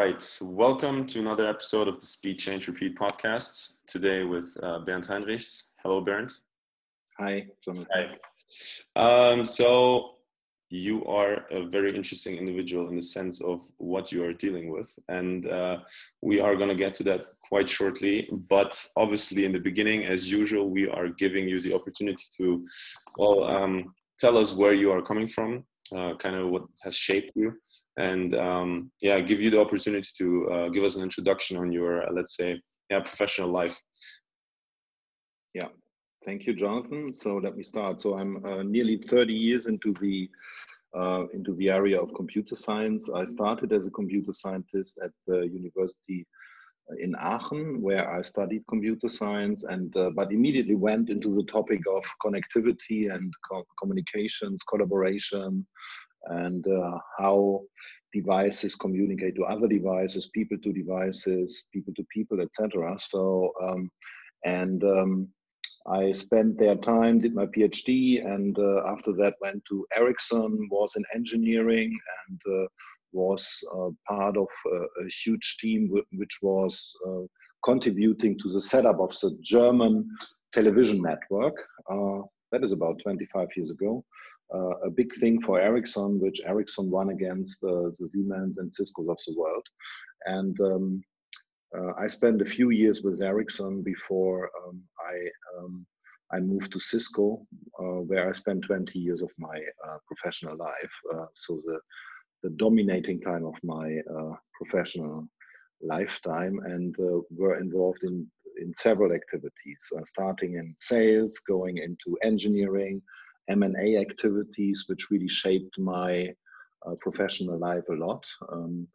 right. Welcome to another episode of the Speed Change Repeat podcast. Today with uh, Bernd Heinrichs. Hello, Bernd. Hi, Hi. Um, so, you are a very interesting individual in the sense of what you are dealing with. And uh, we are going to get to that quite shortly. But obviously, in the beginning, as usual, we are giving you the opportunity to, well, um, tell us where you are coming from, uh, kind of what has shaped you and um, yeah, give you the opportunity to uh, give us an introduction on your, uh, let's say, yeah, professional life. Yeah, thank you, Jonathan. So let me start. So I'm uh, nearly 30 years into the uh, into the area of computer science. I started as a computer scientist at the university in Aachen, where I studied computer science, and uh, but immediately went into the topic of connectivity and co communications, collaboration, and uh, how devices communicate to other devices, people to devices, people to people, etc. So, um, and um, I spent their time, did my PhD, and uh, after that went to Ericsson, was in engineering, and uh, was uh, part of a, huge team which was uh, contributing to the setup of the German television network. Uh, that is about 25 years ago uh, a big thing for Ericsson, which Ericsson won against uh, the Siemens and Cisco's of the world. And um, uh, I spent a few years with Ericsson before um, I um, I moved to Cisco, uh, where I spent 20 years of my uh, professional life. Uh, so the the dominating time of my professional lifetime, and were involved in in several activities, starting in sales, going into engineering, M&A activities, which really shaped my uh, professional life a lot. Um,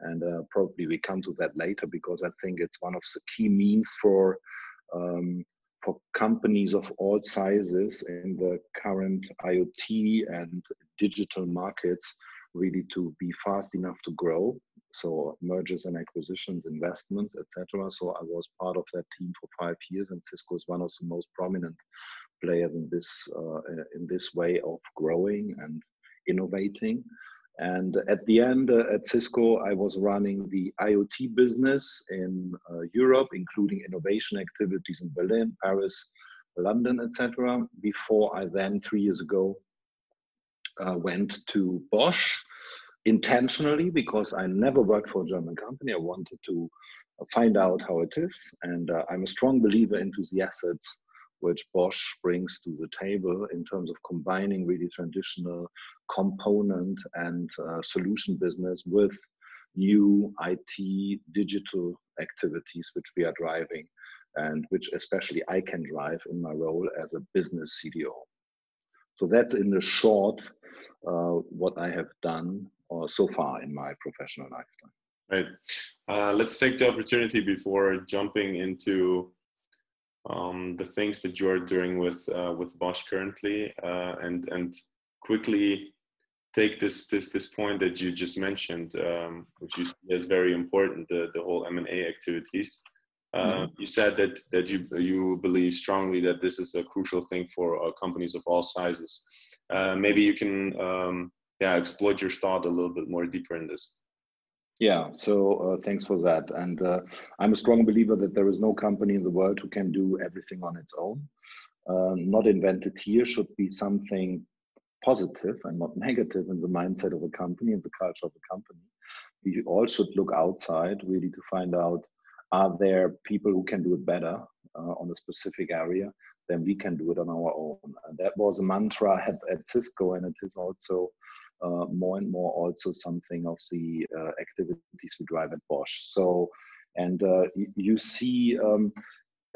and uh, probably we come to that later because I think it's one of the key means for um, for companies of all sizes in the current IoT and digital markets really to be fast enough to grow. So mergers and acquisitions, investments, etc. So I was part of that team for five years, and Cisco is one of the most prominent player in this uh, in this way of growing and innovating. And at the end, uh, at Cisco, I was running the IoT business in uh, Europe, including innovation activities in Berlin, Paris, London, etc. Before I then, three years ago, uh, went to Bosch intentionally because I never worked for a German company. I wanted to find out how it is, and uh, I'm a strong believer into the assets which Bosch brings to the table in terms of combining really traditional component and uh, solution business with new IT digital activities which we are driving and which especially I can drive in my role as a business CDO. So that's in the short uh, what I have done uh, so far in my professional lifetime. Right. Uh, let's take the opportunity before jumping into um, the things that you are doing with uh, with Bosch currently, uh, and and quickly take this this this point that you just mentioned, um, which you see as very important, the the whole M and A activities. Uh, mm-hmm. You said that that you you believe strongly that this is a crucial thing for uh, companies of all sizes. Uh, maybe you can um, yeah exploit your thought a little bit more deeper in this. Yeah, so uh, thanks for that. And uh, I'm a strong believer that there is no company in the world who can do everything on its own. Uh, not invented here should be something positive and not negative in the mindset of a company and the culture of a company. We all should look outside really to find out are there people who can do it better uh, on a specific area than we can do it on our own. And that was a mantra at, at Cisco, and it is also uh, more and more also something of the uh, activities we drive at Bosch. So, and uh, you see um,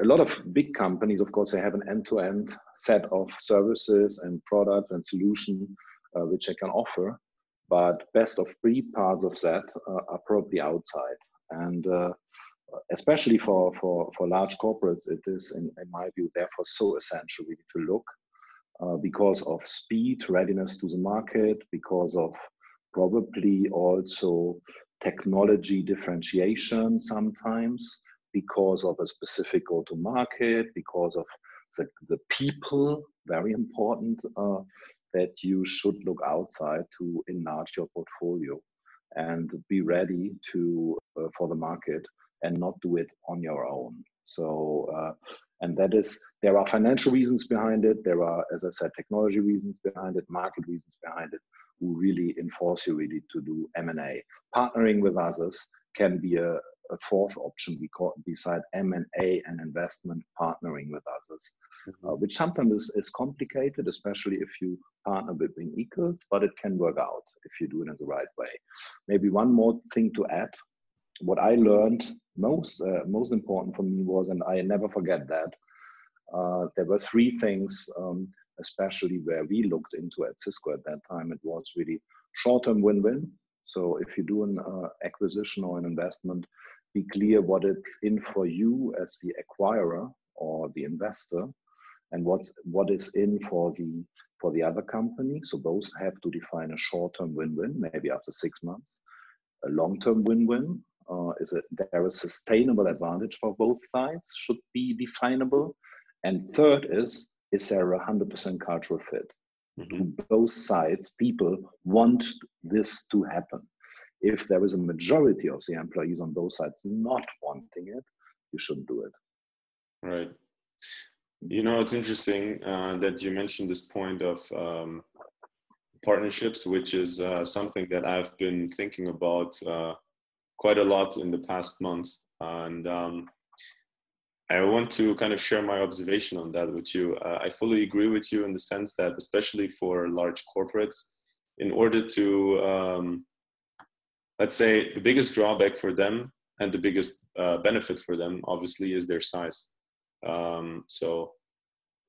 a lot of big companies, of course, they have an end-to-end set of services and products and solution uh, which they can offer. But best of breed parts of that uh, are probably outside. And uh, especially for, for, for large corporates, it is, in, in my view, therefore so essential really to look uh, because of speed, readiness to the market, because of probably also technology differentiation sometimes, because of a specific go to market, because of the, the people, very important, uh, that you should look outside to enlarge your portfolio. and be ready to uh, for the market and not do it on your own. So, uh, and that is there are financial reasons behind it. There are, as I said, technology reasons behind it, market reasons behind it, who really enforce you really to do M&A. Partnering with others can be a, a fourth option we call beside M&A and investment partnering with others, mm-hmm. uh, which sometimes is, is complicated, especially if you partner between equals, but it can work out if you do it in the right way. Maybe one more thing to add. What I learned most uh, most important for me was, and I never forget that, uh, there were three things, um, especially where we looked into at Cisco at that time. It was really short-term win-win. So if you do an uh, acquisition or an investment, be clear what it's in for you as the acquirer or the investor, and what's what is in for the for the other company. So both have to define a short-term win-win, maybe after six months, a long-term win-win. Uh, is it there a sustainable advantage for both sides should be definable, and third is is there a hundred percent cultural fit? Mm-hmm. Both sides, people want this to happen. If there is a majority of the employees on both sides not wanting it, you shouldn't do it. Right. You know, it's interesting uh, that you mentioned this point of um, partnerships, which is uh, something that I've been thinking about uh, quite a lot in the past months. And um, I want to kind of share my observation on that with you. Uh, I fully agree with you in the sense that, especially for large corporates, in order to, um, let's say, the biggest drawback for them and the biggest uh, benefit for them, obviously, is their size. Um, so,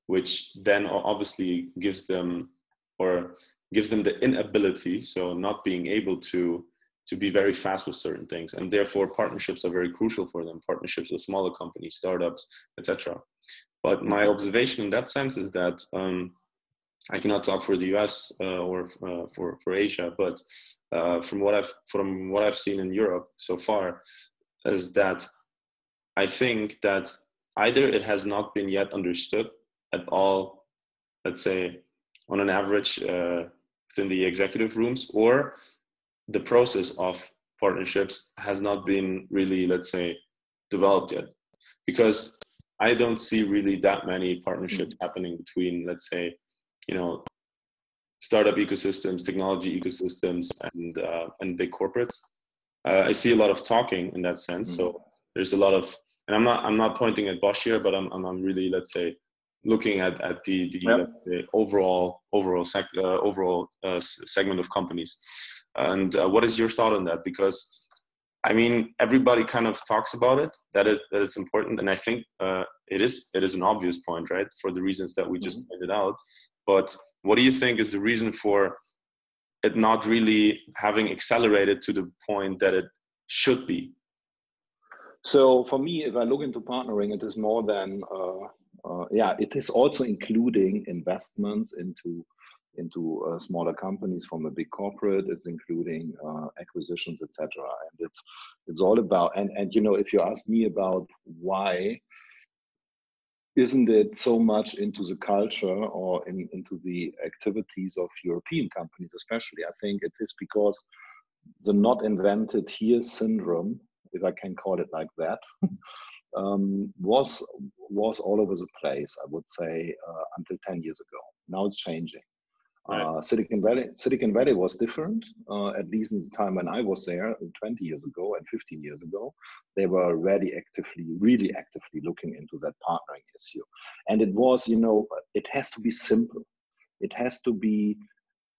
which then obviously gives them or gives them the inability, so not being able to to be very fast with certain things, and therefore partnerships are very crucial for them. Partnerships with smaller companies, startups, etc. But my observation in that sense is that um, I cannot talk for the U.S. Uh, or uh, for for Asia, but uh, from what I've from what I've seen in Europe so far, is that I think that either it has not been yet understood at all, let's say, on an average uh, within the executive rooms, or the process of partnerships has not been really, let's say, developed yet. Because I don't see really that many partnerships mm-hmm. happening between, let's say, you know, startup ecosystems, technology ecosystems, and uh, and big corporates. Uh, I see a lot of talking in that sense. Mm-hmm. So there's a lot of and I'm not I'm not pointing at Bosch here, but I'm I'm, I'm really let's say looking at at the the, yep. the overall overall sec, uh, overall uh, segment of companies. And uh, what is your thought on that? Because I mean, everybody kind of talks about it that it that it's important, and I think uh, it is it is an obvious point, right? For the reasons that we just mm-hmm. pointed out. But what do you think is the reason for it not really having accelerated to the point that it should be? So for me, if I look into partnering, it is more than uh, uh, yeah, it is also including investments into into uh, smaller companies from a big corporate. It's including uh, acquisitions, etc. And it's it's all about and and you know if you ask me about why isn't it so much into the culture or in, into the activities of European companies, especially? I think it is because the not invented here syndrome if I can call it like that, um, was was all over the place. I would say uh, until ten years ago. Now it's changing. Right. Uh, Silicon Valley, Silicon Valley was different. Uh, at least in the time when I was there, 20 years ago and 15 years ago, they were already actively, really actively looking into that partnering issue. And it was, you know, it has to be simple. It has to be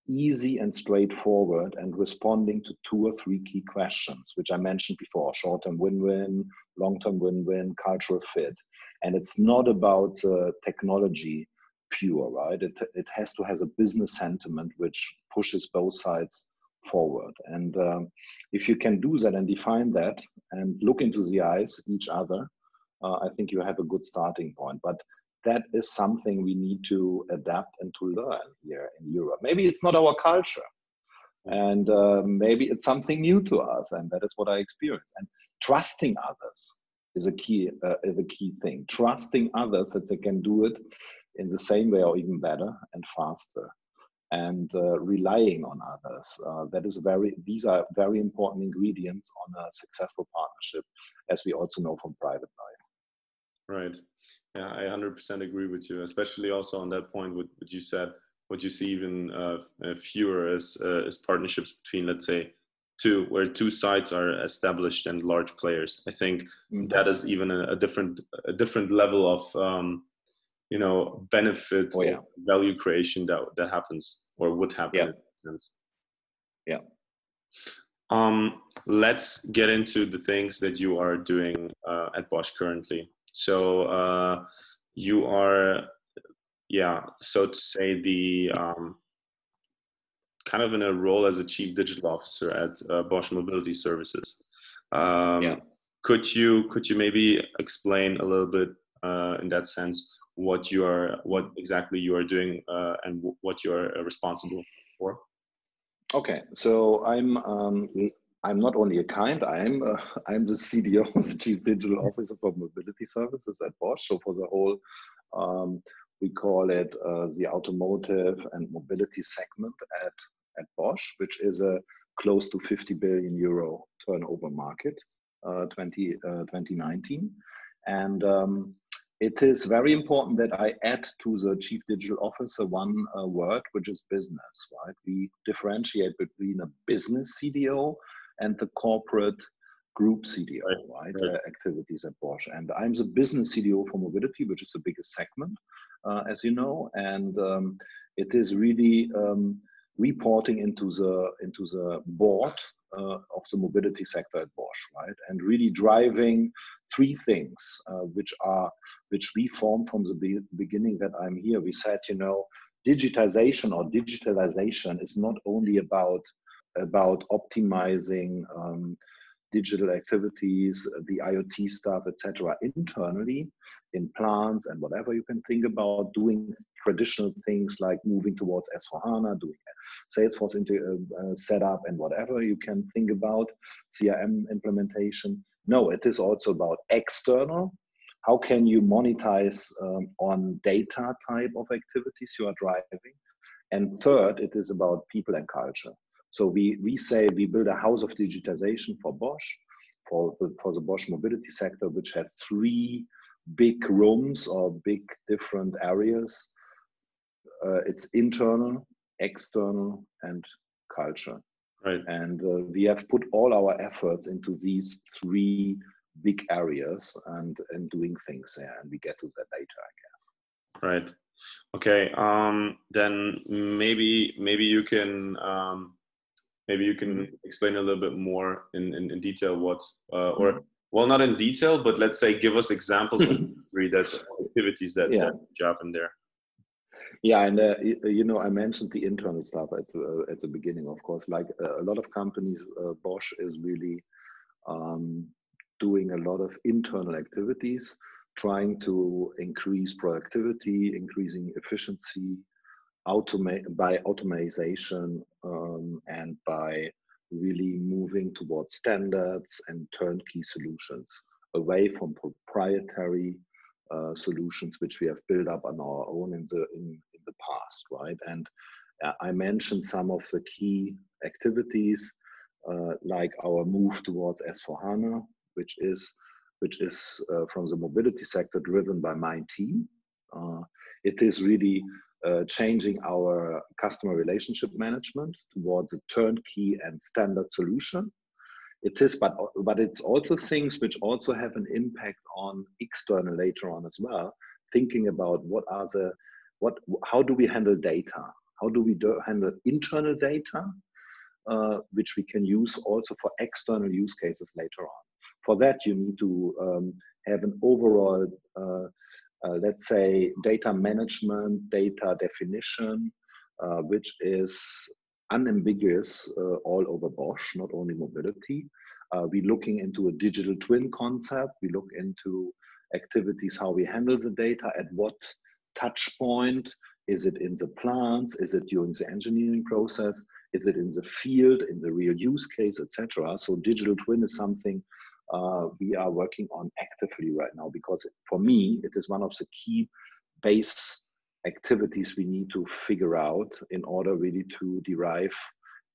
easy and straightforward and responding to two or three key questions, which I mentioned before short term win win, long term win win, cultural fit. And it's not about uh, technology pure, right? It, it has to has a business sentiment which pushes both sides forward. And um, if you can do that and define that and look into the eyes each other, uh, I think you have a good starting point. But that is something we need to adapt and to learn here in Europe. Maybe it's not our culture, and uh, maybe it's something new to us, and that is what I experience. And trusting others is a key uh, is a key thing. Trusting others that they can do it in the same way or even better and faster. and uh, relying on others. Uh, that is very, these are very important ingredients on a successful partnership, as we also know from private life. Right. Yeah, I 100% agree with you, especially also on that point, what, what you said, what you see even uh, uh fewer as, uh, as partnerships between, let's say, two, where two sides are established and large players. I think mm-hmm. that is even a, a, different, a different level of, um, you know benefit oh, yeah. value creation that that happens or would happen yeah. yeah um let's get into the things that you are doing uh, at bosch currently so uh, you are yeah so to say the um, kind of in a role as a chief digital officer at uh, bosch mobility services um, yeah. could you could you maybe explain a little bit uh, in that sense what you are what exactly you are doing uh, and w- what you are uh, responsible for? Okay so i'm um, i'm not only a kind i'm uh, i'm the cdo the chief digital officer for mobility services at bosch. So for the whole um, we call it uh, the automotive and mobility segment at at bosch which is a close to 50 billion euro turnover market uh, 20 2019 uh, and um, it is very important that I add to the chief digital officer one uh, word, which is business, right? We differentiate between a business CDO and the corporate group CDO, right? right? Uh, activities at Bosch. And I'm the business CDO for mobility, which is the biggest segment, uh, as you know. And um, it is really um, reporting into the into the board uh, of the mobility sector at Bosch, right? And really driving three things, uh, which are which we formed from the be beginning that I'm here. We said, you know, digitization or digitalization is not only about about optimizing um, digital activities, the IoT stuff, etc. internally in plants and whatever you can think about doing traditional things like moving towards S4HANA, doing Salesforce into uh, uh, setup and whatever you can think about, CRM implementation. No, it is also about external how can you monetize um, on data type of activities you are driving? And third it is about people and culture. So we we say we build a house of digitization for bosch for the, for the bosch mobility sector which has three big rooms or big different areas. Uh, it's internal external and culture. Right. And uh, we have put all our efforts into these three big areas and and doing things there and we get to that later i guess right okay um then maybe maybe you can um maybe you can mm-hmm. explain a little bit more in in, in detail what uh, or mm-hmm. well not in detail but let's say give us examples of three that activities that, yeah. that in there yeah, and uh, you know, I mentioned the internal stuff at the, at the beginning. Of course, like uh, a lot of companies, uh, Bosch is really um, doing a lot of internal activities, trying to increase productivity, increasing efficiency, by automation um, and by really moving towards standards and turnkey solutions away from proprietary uh, solutions which we have built up on our own in the in, in the past right? And uh, i mentioned some of the key activities uh, like our move towards s4hana which is which is uh, from the mobility sector driven by my team. Uh, it is really uh, changing our customer relationship management towards a turnkey and standard solution. It is, but but it's also things which also have an impact on external later on as well. Thinking about what are the what how do we handle data? How do we do, handle internal data, uh, which we can use also for external use cases later on? For that, you need to um, have an overall, uh, uh, let's say, data management, data definition, uh, which is unambiguous uh, all over Bosch, not only mobility. Uh, we're looking into a digital twin concept. We look into activities, how we handle the data, at what touch point, is it in the plants? Is it during the engineering process? Is it in the field, in the real use case, etc.? So digital twin is something uh, we are working on actively right now because for me it is one of the key base activities we need to figure out in order really to derive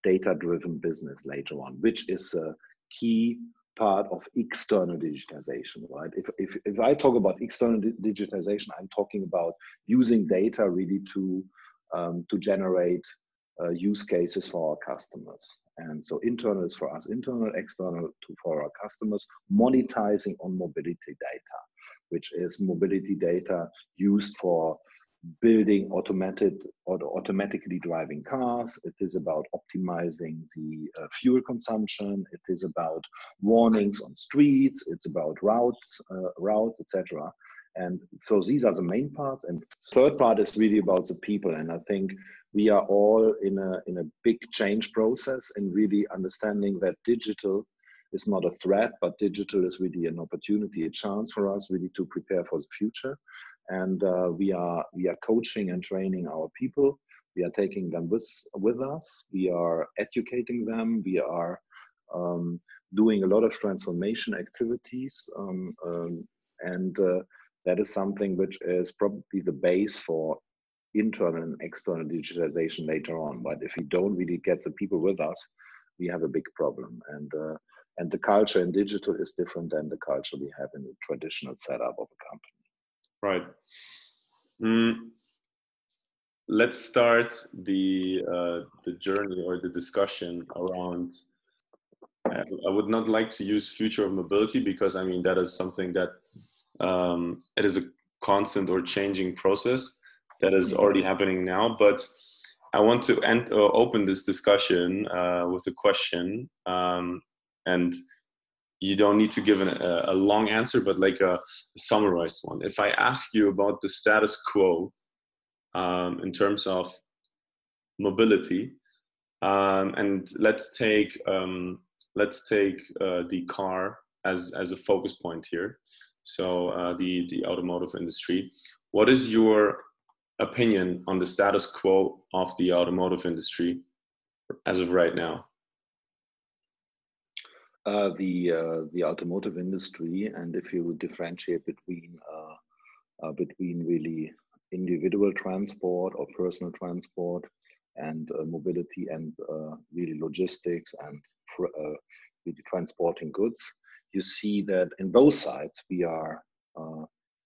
data driven business later on, which is a key part of external digitization, right? If, if, if I talk about external digitization, I'm talking about using data really to, um, to generate uh, use cases for our customers. And so internal is for us internal, external to, for our customers, monetizing on mobility data, which is mobility data used for building automated or automatically driving cars. It is about optimizing the uh, fuel consumption. It is about warnings on streets. It's about routes, uh, routes, etc. And so these are the main parts. And third part is really about the people. And I think we are all in a in a big change process and really understanding that digital is not a threat, but digital is really an opportunity, a chance for us really to prepare for the future. And uh, we are we are coaching and training our people. We are taking them with with us. We are educating them. We are um, doing a lot of transformation activities um, um, and uh, that is something which is probably the base for internal and external digitalization later on but if we don't really get the people with us we have a big problem and uh, and the culture in digital is different than the culture we have in the traditional setup of a company Right. Mm. Let's start the uh, the journey or the discussion around. I would not like to use future of mobility because I mean that is something that um, it is a constant or changing process that is already happening now. But I want to end, uh, open this discussion uh, with a question, um, and you don't need to give an, a, a, long answer, but like a, a, summarized one. If I ask you about the status quo um, in terms of mobility, um, and let's take um, let's take uh, the car as as a focus point here. So uh, the the automotive industry. What is your opinion on the status quo of the automotive industry as of right now? Uh, the uh, the automotive industry, and if you differentiate between uh, between really individual transport or personal transport and mobility and really logistics and really transporting goods, you see that in both sides we are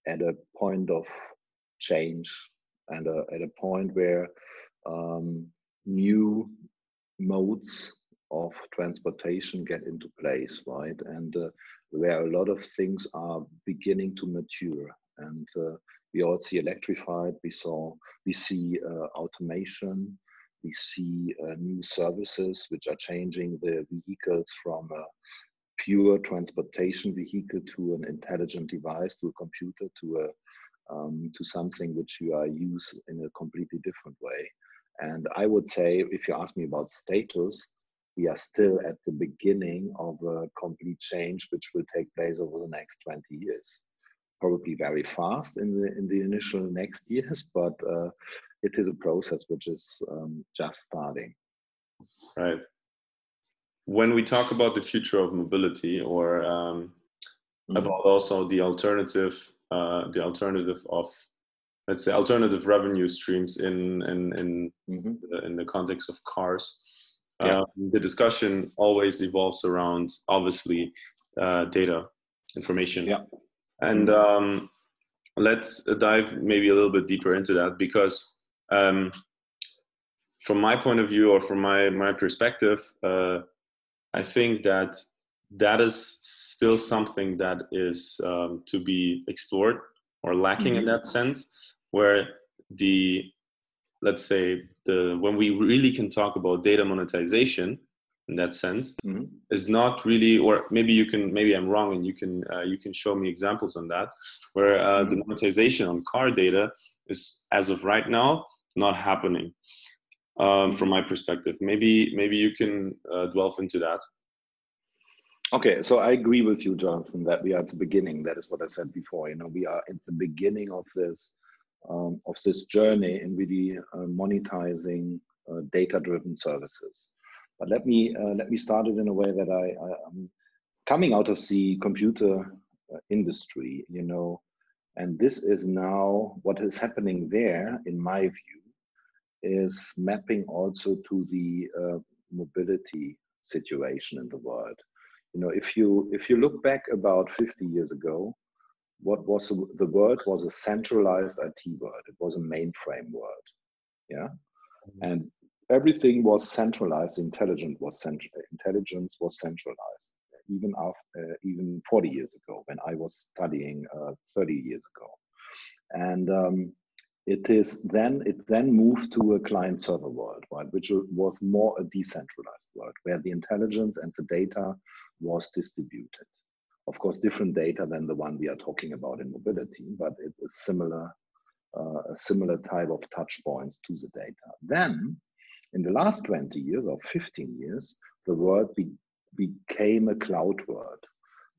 at a point of change and at a point where um, new modes of transportation get into place, right? And uh, where a lot of things are beginning to mature. And uh, we all see electrified, we saw, we see uh, automation, we see uh, new services which are changing the vehicles from a pure transportation vehicle to an intelligent device, to a computer, to a um, to something which you are used in a completely different way. And I would say, if you ask me about status, we are still at the beginning of a complete change which will take place over the next 20 years probably very fast in the in the initial next years but uh, it is a process which is um, just starting right when we talk about the future of mobility or um, mm-hmm. about also the alternative uh, the alternative of let's say alternative revenue streams in in in, mm-hmm. the, in the context of cars yeah. Um, the discussion always evolves around obviously uh, data information yeah and mm-hmm. um, let's dive maybe a little bit deeper into that because um, from my point of view or from my my perspective uh, i think that that is still something that is um, to be explored or lacking mm-hmm. in that sense where the let's say the when we really can talk about data monetization in that sense mm-hmm. is not really or maybe you can maybe i'm wrong and you can uh, you can show me examples on that where uh, mm-hmm. the monetization on car data is as of right now not happening um, from my perspective maybe maybe you can uh, delve into that okay so i agree with you jonathan that we are at the beginning that is what i said before you know we are at the beginning of this um, of this journey in really uh, monetizing uh, data-driven services. But let me uh, let me start it in a way that I, I am coming out of the computer uh, industry. You know, And this is now what is happening there, in my view, is mapping also to the uh, mobility situation in the world. You know, if you if you look back about 50 years ago, what was the world was a centralized IT world. It was a mainframe world. Yeah, mm-hmm. and everything was centralized. Intelligent was central. Intelligence was centralized. Even after, uh, even 40 years ago, when I was studying uh, 30 years ago, and um, it is then it then moved to a client server world, right, which was more a decentralized world, where the intelligence and the data was distributed. Of course, different data than the one we are talking about in mobility, but it's a similar uh, a similar type of touch points to the data. Then, in the last 20 years or 15 years, the world be, became a cloud world,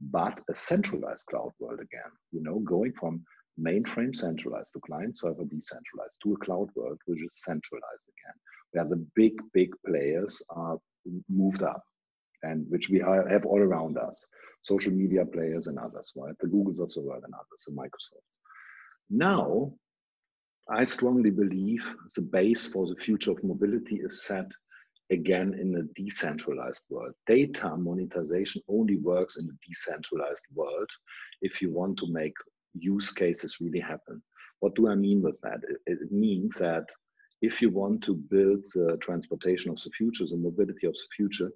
but a centralized cloud world again. You know, going from mainframe centralized to client server decentralized to a cloud world, which is centralized again, where the big, big players are moved up and which we have all around us, social media players and others, right? The Googles of the world and others, the Microsoft. Now, I strongly believe the base for the future of mobility is set again in a decentralized world. Data monetization only works in a decentralized world if you want to make use cases really happen. What do I mean with that? It, it means that if you want to build the transportation of the future, the mobility of the future,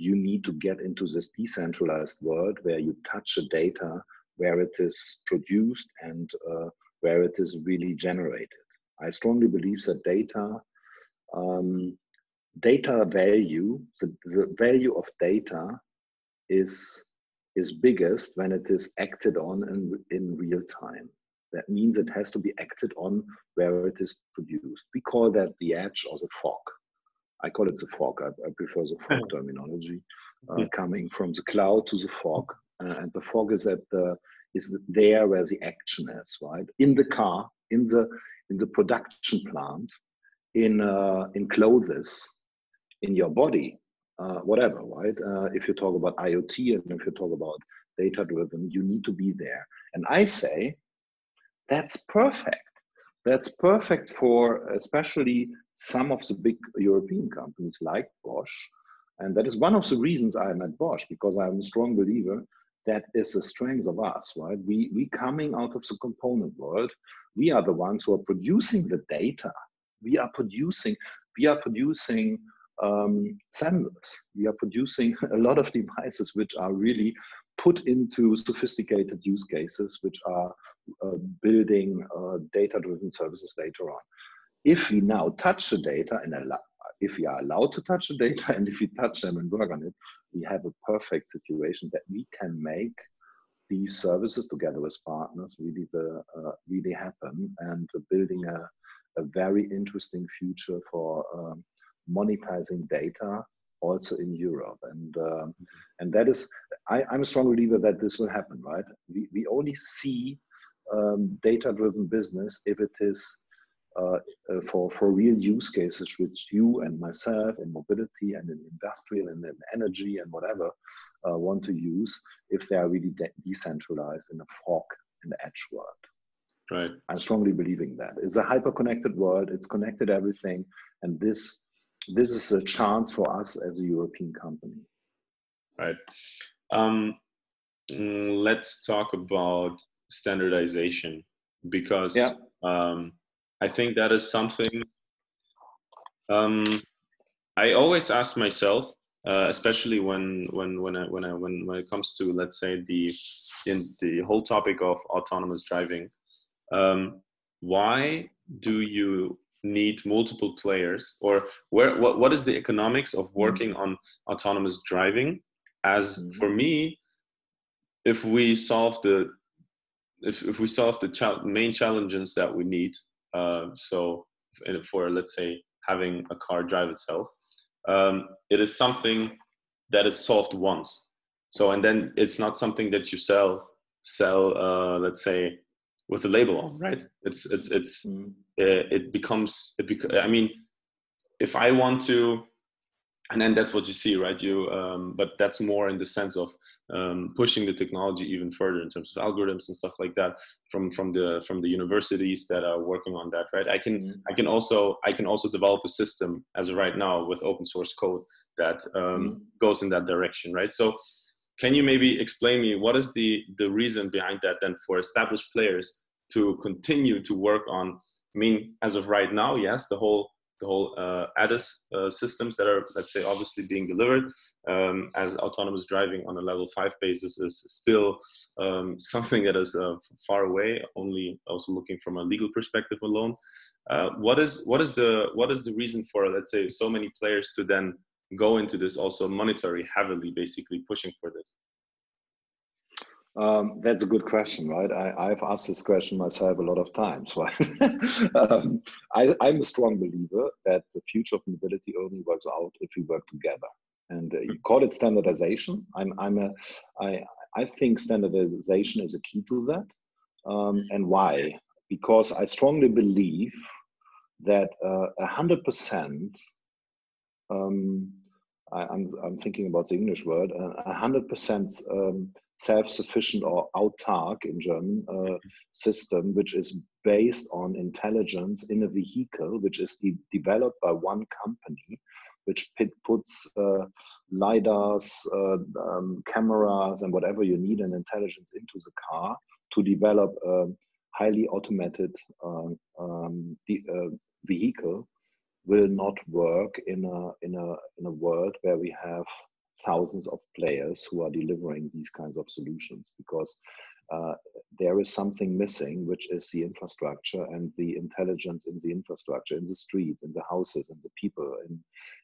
you need to get into this decentralized world where you touch the data where it is produced and uh, where it is really generated. I strongly believe that data, um, data value, the, the value of data is is biggest when it is acted on in, in real time. That means it has to be acted on where it is produced. We call that the edge or the fog. I call it the fog. I, I prefer the fog terminology, uh, coming from the cloud to the fog. Uh, and the fog is at the is there where the action is, right? In the car, in the in the production plant, in uh, in clothes, in your body, uh, whatever, right? Uh, if you talk about IoT and if you talk about data driven, you need to be there. And I say that's perfect that's perfect for especially some of the big European companies like Bosch. And that is one of the reasons I'm at Bosch, because I'm a strong believer that is the strength of us, right? We we coming out of the component world, we are the ones who are producing the data. We are producing, we are producing um, sensors. We are producing a lot of devices which are really put into sophisticated use cases, which are building uh, data-driven services later on. If we now touch the data and allow, if we are allowed to touch the data and if we touch them and work on it, we have a perfect situation that we can make these services together with partners really the uh, really happen and building a, a very interesting future for um, monetizing data also in Europe. And um, and that is, I, am a strong believer that this will happen, right? We, we only see um, data-driven business if it is uh, uh, for, for real use cases which you and myself in mobility and in industrial and in energy and whatever uh, want to use if they are really de decentralized in a fog in the edge world. Right. I'm strongly believing that. It's a hyper-connected world, it's connected everything, and this this is a chance for us as a European company. Right. Um, mm, let's talk about standardization because yeah. um, I think that is something um, I always ask myself, uh, especially when when when I, when I, when when it comes to let's say the in the whole topic of autonomous driving. Um, why do you need multiple players, or where what what is the economics of mm-hmm. working on autonomous driving? As mm-hmm. for me, if we solve the if, if we solve the ch- main challenges that we need, uh, so for let's say having a car drive itself, um, it is something that is solved once. So and then it's not something that you sell sell uh, let's say with a label on, right? It's it's it's mm. it, it becomes it bec- I mean, if I want to and then that's what you see right you um, but that's more in the sense of um, pushing the technology even further in terms of algorithms and stuff like that from from the from the universities that are working on that right i can mm-hmm. i can also i can also develop a system as of right now with open source code that um, mm-hmm. goes in that direction right so can you maybe explain me what is the the reason behind that then for established players to continue to work on i mean as of right now yes the whole the whole uh, uh, systems that are, let's say, obviously being delivered um, as autonomous driving on a level five basis is still um, something that is uh, far away. Only also looking from a legal perspective alone. Uh, what is what is the what is the reason for let's say so many players to then go into this also monetary heavily, basically pushing for this? Um, that's a good question, right? I, have asked this question myself a lot of times. Right? um, I, am a strong believer that the future of mobility only works out if we work together. And uh, you call it standardization. I'm, I'm a, I, I think standardization is a key to that. Um, and why? Because I strongly believe that uh, a hundred percent. Um, I'm I'm thinking about the English word. Percent um, self-sufficient or autark in German uh, mm-hmm. system, which is based on intelligence in a vehicle, which is de developed by one company, which puts uh, lidars, uh, um, cameras, and whatever you need in intelligence into the car to develop a highly automated uh, um, uh, vehicle will not work in a in a in a world where we have thousands of players who are delivering these kinds of solutions because uh, there is something missing, which is the infrastructure and the intelligence in the infrastructure, in the streets, in the houses, and the people, in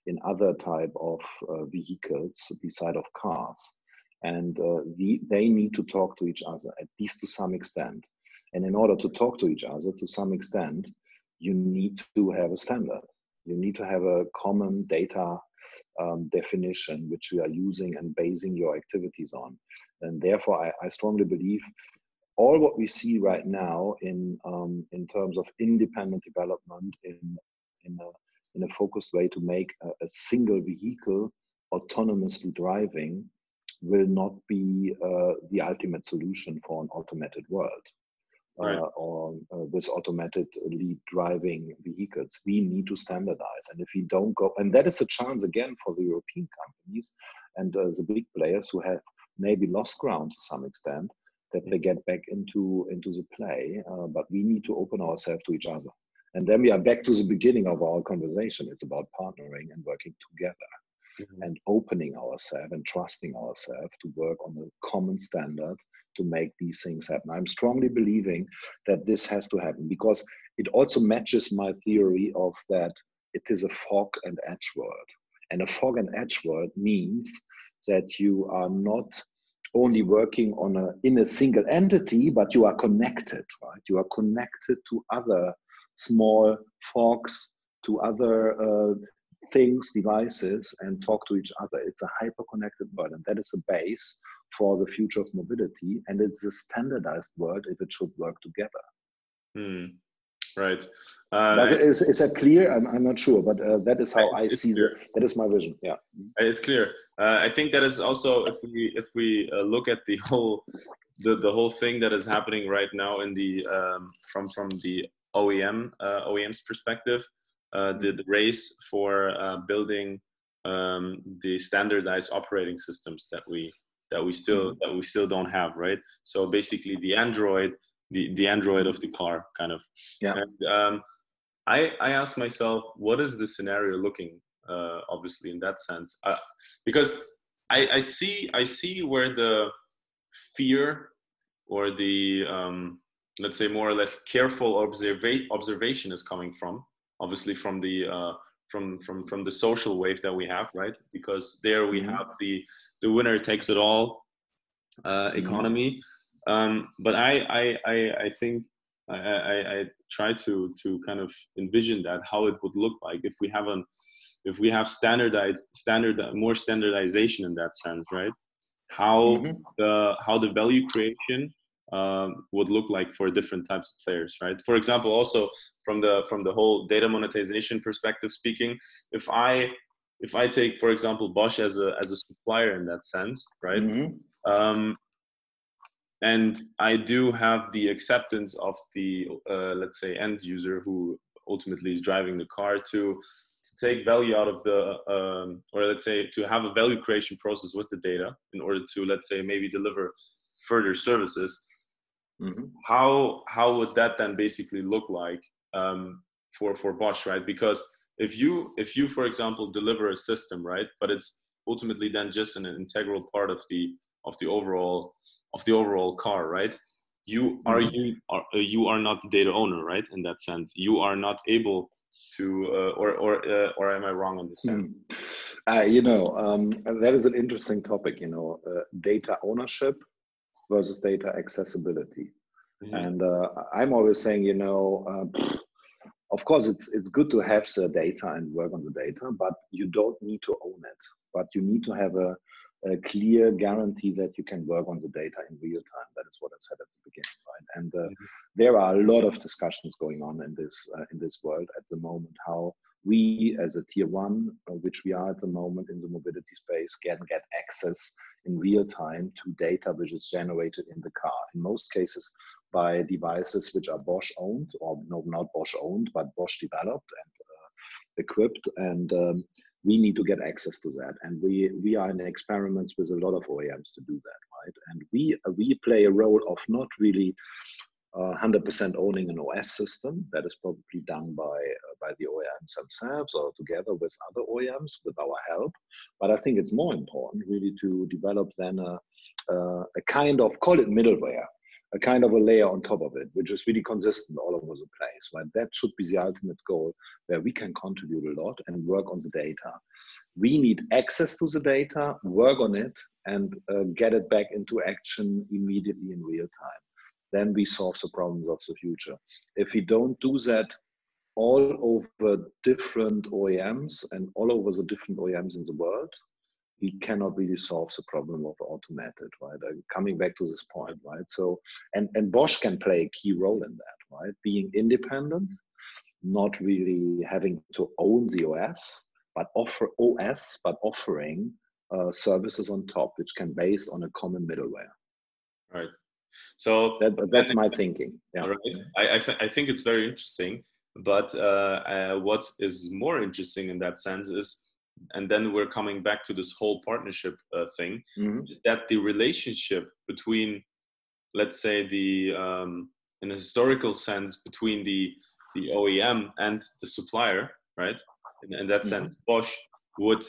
in other type of uh, vehicles beside of cars, and uh, the, they need to talk to each other at least to some extent. And in order to talk to each other to some extent, you need to have a standard. You need to have a common data um, definition which you are using and basing your activities on. And therefore, I, I strongly believe all what we see right now in um, in terms of independent development in in a, in a focused way to make a, a single vehicle autonomously driving will not be uh, the ultimate solution for an automated world right. uh, or uh, with automated lead driving vehicles. We need to standardize. And if we don't go, and that is a chance again for the European companies and uh, the big players who have maybe lost ground to some extent, that they get back into, into the play. Uh, but we need to open ourselves to each other. And then we are back to the beginning of our conversation. It's about partnering and working together. Mm-hmm. and opening ourselves and trusting ourselves to work on a common standard to make these things happen. I'm strongly believing that this has to happen because it also matches my theory of that it is a fog and edge world. And a fog and edge world means that you are not only working on a in a single entity, but you are connected, right? You are connected to other small fogs, to other uh, things, devices, and talk to each other. It's a hyper connected world, and that is the base for the future of mobility. And it's a standardized world if it should work together. Hmm. Right. Uh, is, is, is, that clear? I'm, I'm not sure, but uh, that is how I see it. That is my vision. Yeah. It's clear. Uh, I think that is also if we if we uh, look at the whole the, the whole thing that is happening right now in the um, from from the OEM uh, OEM's perspective, uh, the, the, race for building um, the standardized operating systems that we that we still mm-hmm. that we still don't have right? So basically the android the, the android of the car kind of. Yeah. And, um, i i ask myself what is the scenario looking uh, obviously in that sense? Uh, because I, I see i see where the fear or the um, let's say more or less careful observa- observation is coming from obviously from the uh, from from from the social wave that we have right because there we mm-hmm. have the the winner takes it all uh, mm-hmm. economy um, but I, I i i think I, I, I try to to kind of envision that how it would look like if we have an if we have standardized standard more standardization in that sense right how mm-hmm. the how the value creation um, would look like for different types of players right for example also from the from the whole data monetization perspective speaking if i if I take, for example, Bosch as a as a supplier in that sense, right? Mm-hmm. Um, and I do have the acceptance of the uh, let's say end user who ultimately is driving the car to to take value out of the um, or let's say to have a value creation process with the data in order to let's say maybe deliver further services. Mm-hmm. How how would that then basically look like um, for for Bosch, right? Because if you if you for example deliver a system right but it's ultimately then just an integral part of the of the overall of the overall car right you are mm-hmm. you are you are not the data owner right in that sense you are not able to uh, or or uh, or am i wrong on this mm. uh, you know um, that is an interesting topic you know uh, data ownership versus data accessibility mm-hmm. and uh, i'm always saying you know of course it's it's good to have the data and work on the data but you don't need to own it but you need to have a, a clear guarantee that you can work on the data in real time that is what i said at the beginning right and uh, mm-hmm. there are a lot of discussions going on in this uh, in this world at the moment how we as a tier one uh, which we are at the moment in the mobility space can get access in real time to data which is generated in the car in most cases by devices which are Bosch owned, or no, not Bosch owned, but Bosch developed and uh, equipped. And um, we need to get access to that. And we we are in experiments with a lot of OEMs to do that, right? And we we play a role of not really. 100% uh, owning an OS system that is probably done by uh, by the OEMs themselves or together with other OEMs with our help. But I think it's more important really to develop then a, a kind of call it middleware a kind of a layer on top of it, which is really consistent all over the place. Right? That should be the ultimate goal where we can contribute a lot and work on the data. We need access to the data, work on it, and uh, get it back into action immediately in real time. Then we solve the problems of the future. If we don't do that all over different OEMs and all over the different OEMs in the world, we cannot really solve the problem of automated, right? Uh, coming back to this point, right? So, and, and Bosch can play a key role in that, right? Being independent, not really having to own the OS, but offer OS, but offering uh, services on top, which can based on a common middleware. Right. So that, that's my thinking. Yeah. Right. I I, th- I think it's very interesting. But uh, uh, what is more interesting in that sense is and then we're coming back to this whole partnership uh, thing mm-hmm. is that the relationship between let's say the um, in a historical sense between the the OEM and the supplier right in, in that mm-hmm. sense Bosch would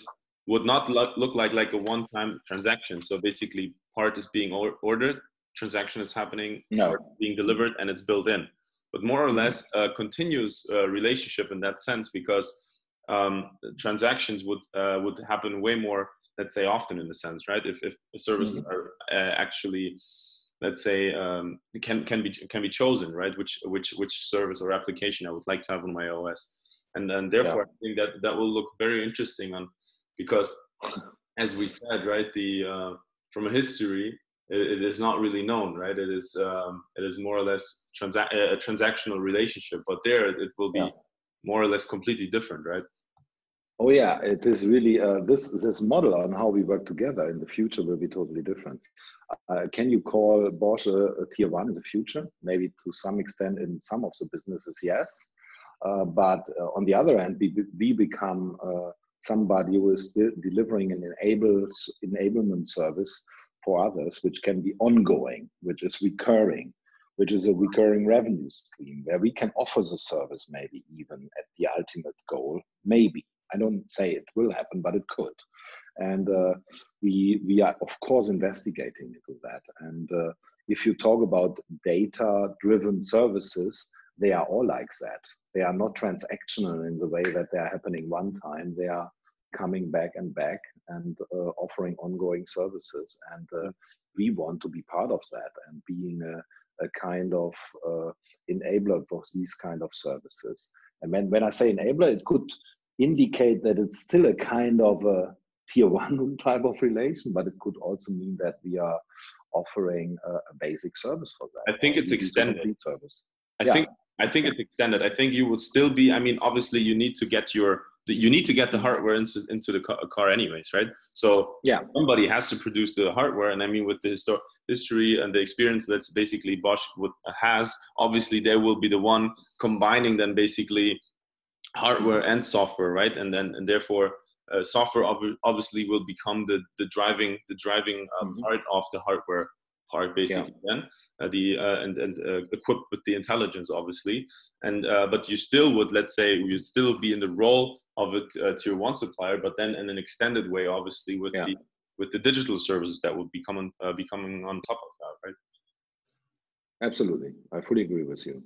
would not look, look like like a one-time transaction so basically part is being or- ordered transaction is happening no. being delivered and it's built in but more or less a continuous uh, relationship in that sense because um, transactions would uh, would happen way more, let's say, often in the sense, right? If if services mm-hmm. are uh, actually, let's say, um, can can be can be chosen, right? Which which which service or application I would like to have on my OS, and and therefore yeah. I think that that will look very interesting on because, as we said, right, the uh, from a history. It, it is not really known, right? It is um, it is more or less transa- a transactional relationship, but there it will be yeah. more or less completely different, right? Oh yeah, it is really uh, this this model on how we work together in the future will be totally different. Uh, can you call Bosch a, a, tier one in the future? Maybe to some extent in some of the businesses, yes. Uh, but uh, on the other hand, we, we become uh, somebody who is delivering an enables, enablement service for others, which can be ongoing, which is recurring, which is a recurring revenue stream where we can offer the service maybe even at the ultimate goal, maybe I don't say it will happen, but it could. And uh, we we are of course investigating into that. And uh, if you talk about data-driven services, they are all like that. They are not transactional in the way that they are happening one time. They are coming back and back and uh, offering ongoing services. And uh, we want to be part of that and being a, a kind of uh, enabler for these kind of services. And when, when I say enabler, it could indicate that it's still a kind of a tier one type of relation, but it could also mean that we are offering a, a basic service for that. I think it's extended. Service. I yeah. think I think it's extended. I think you would still be. I mean, obviously, you need to get your you need to get the hardware into, into the car anyways right so yeah somebody has to produce the hardware and i mean with the histor- history and the experience that's basically bosch would, has obviously they will be the one combining then basically hardware and software right and then and therefore uh, software ob- obviously will become the the driving the driving um, mm-hmm. part of the hardware part basically yeah. then uh, the uh, and and uh, equipped with the intelligence obviously and uh, but you still would let's say you still be in the role of a uh, tier one supplier but then in an extended way obviously with yeah. the with the digital services that would be coming uh, becoming on top of that right absolutely i fully agree with you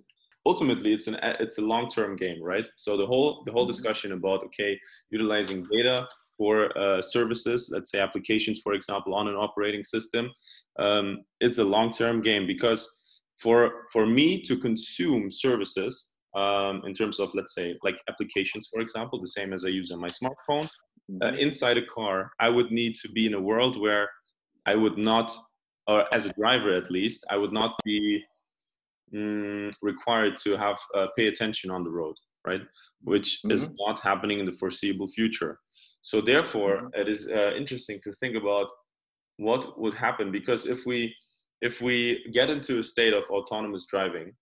ultimately it's an it's a long term game right so the whole the whole mm-hmm. discussion about okay utilizing data for uh, services, let's say applications, for example, on an operating system, um, it's a long-term game because for for me to consume services um, in terms of let's say like applications, for example, the same as I use on my smartphone, uh, mm-hmm. inside a car, I would need to be in a world where I would not, or as a driver at least, I would not be mm, required to have uh, pay attention on the road, right? Which mm-hmm. is not happening in the foreseeable future. So therefore, mm-hmm. it is uh, interesting to think about what would happen because if we if we get into a state of autonomous driving,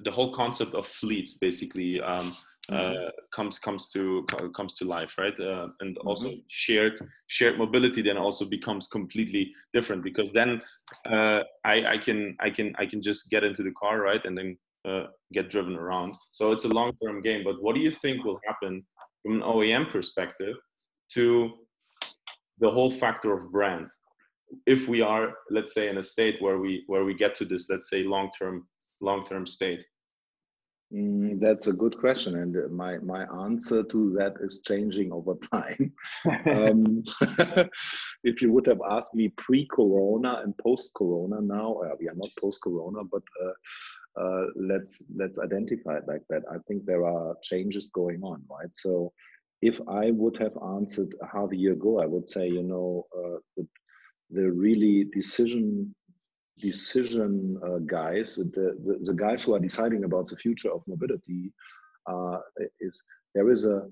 the whole concept of fleets basically um, uh, mm-hmm. comes comes to comes to life, right? Uh, and mm-hmm. also shared shared mobility then also becomes completely different because then uh, I, I can I can I can just get into the car, right, and then uh, get driven around. So it's a long term game. But what do you think will happen from an OEM perspective to the whole factor of brand if we are let's say in a state where we where we get to this let's say long term long term state? Mm, that's a good question and my my answer to that is changing over time. Um, if you would have asked me pre-corona and post-corona now uh, we are not post-corona but uh, uh, let's let's identify it like that. I think there are changes going on right? So if I would have answered half a year ago, I would say, you know, uh, the, the, really decision decision uh, guys, the, the, the, guys who are deciding about the future of mobility, uh, is there is a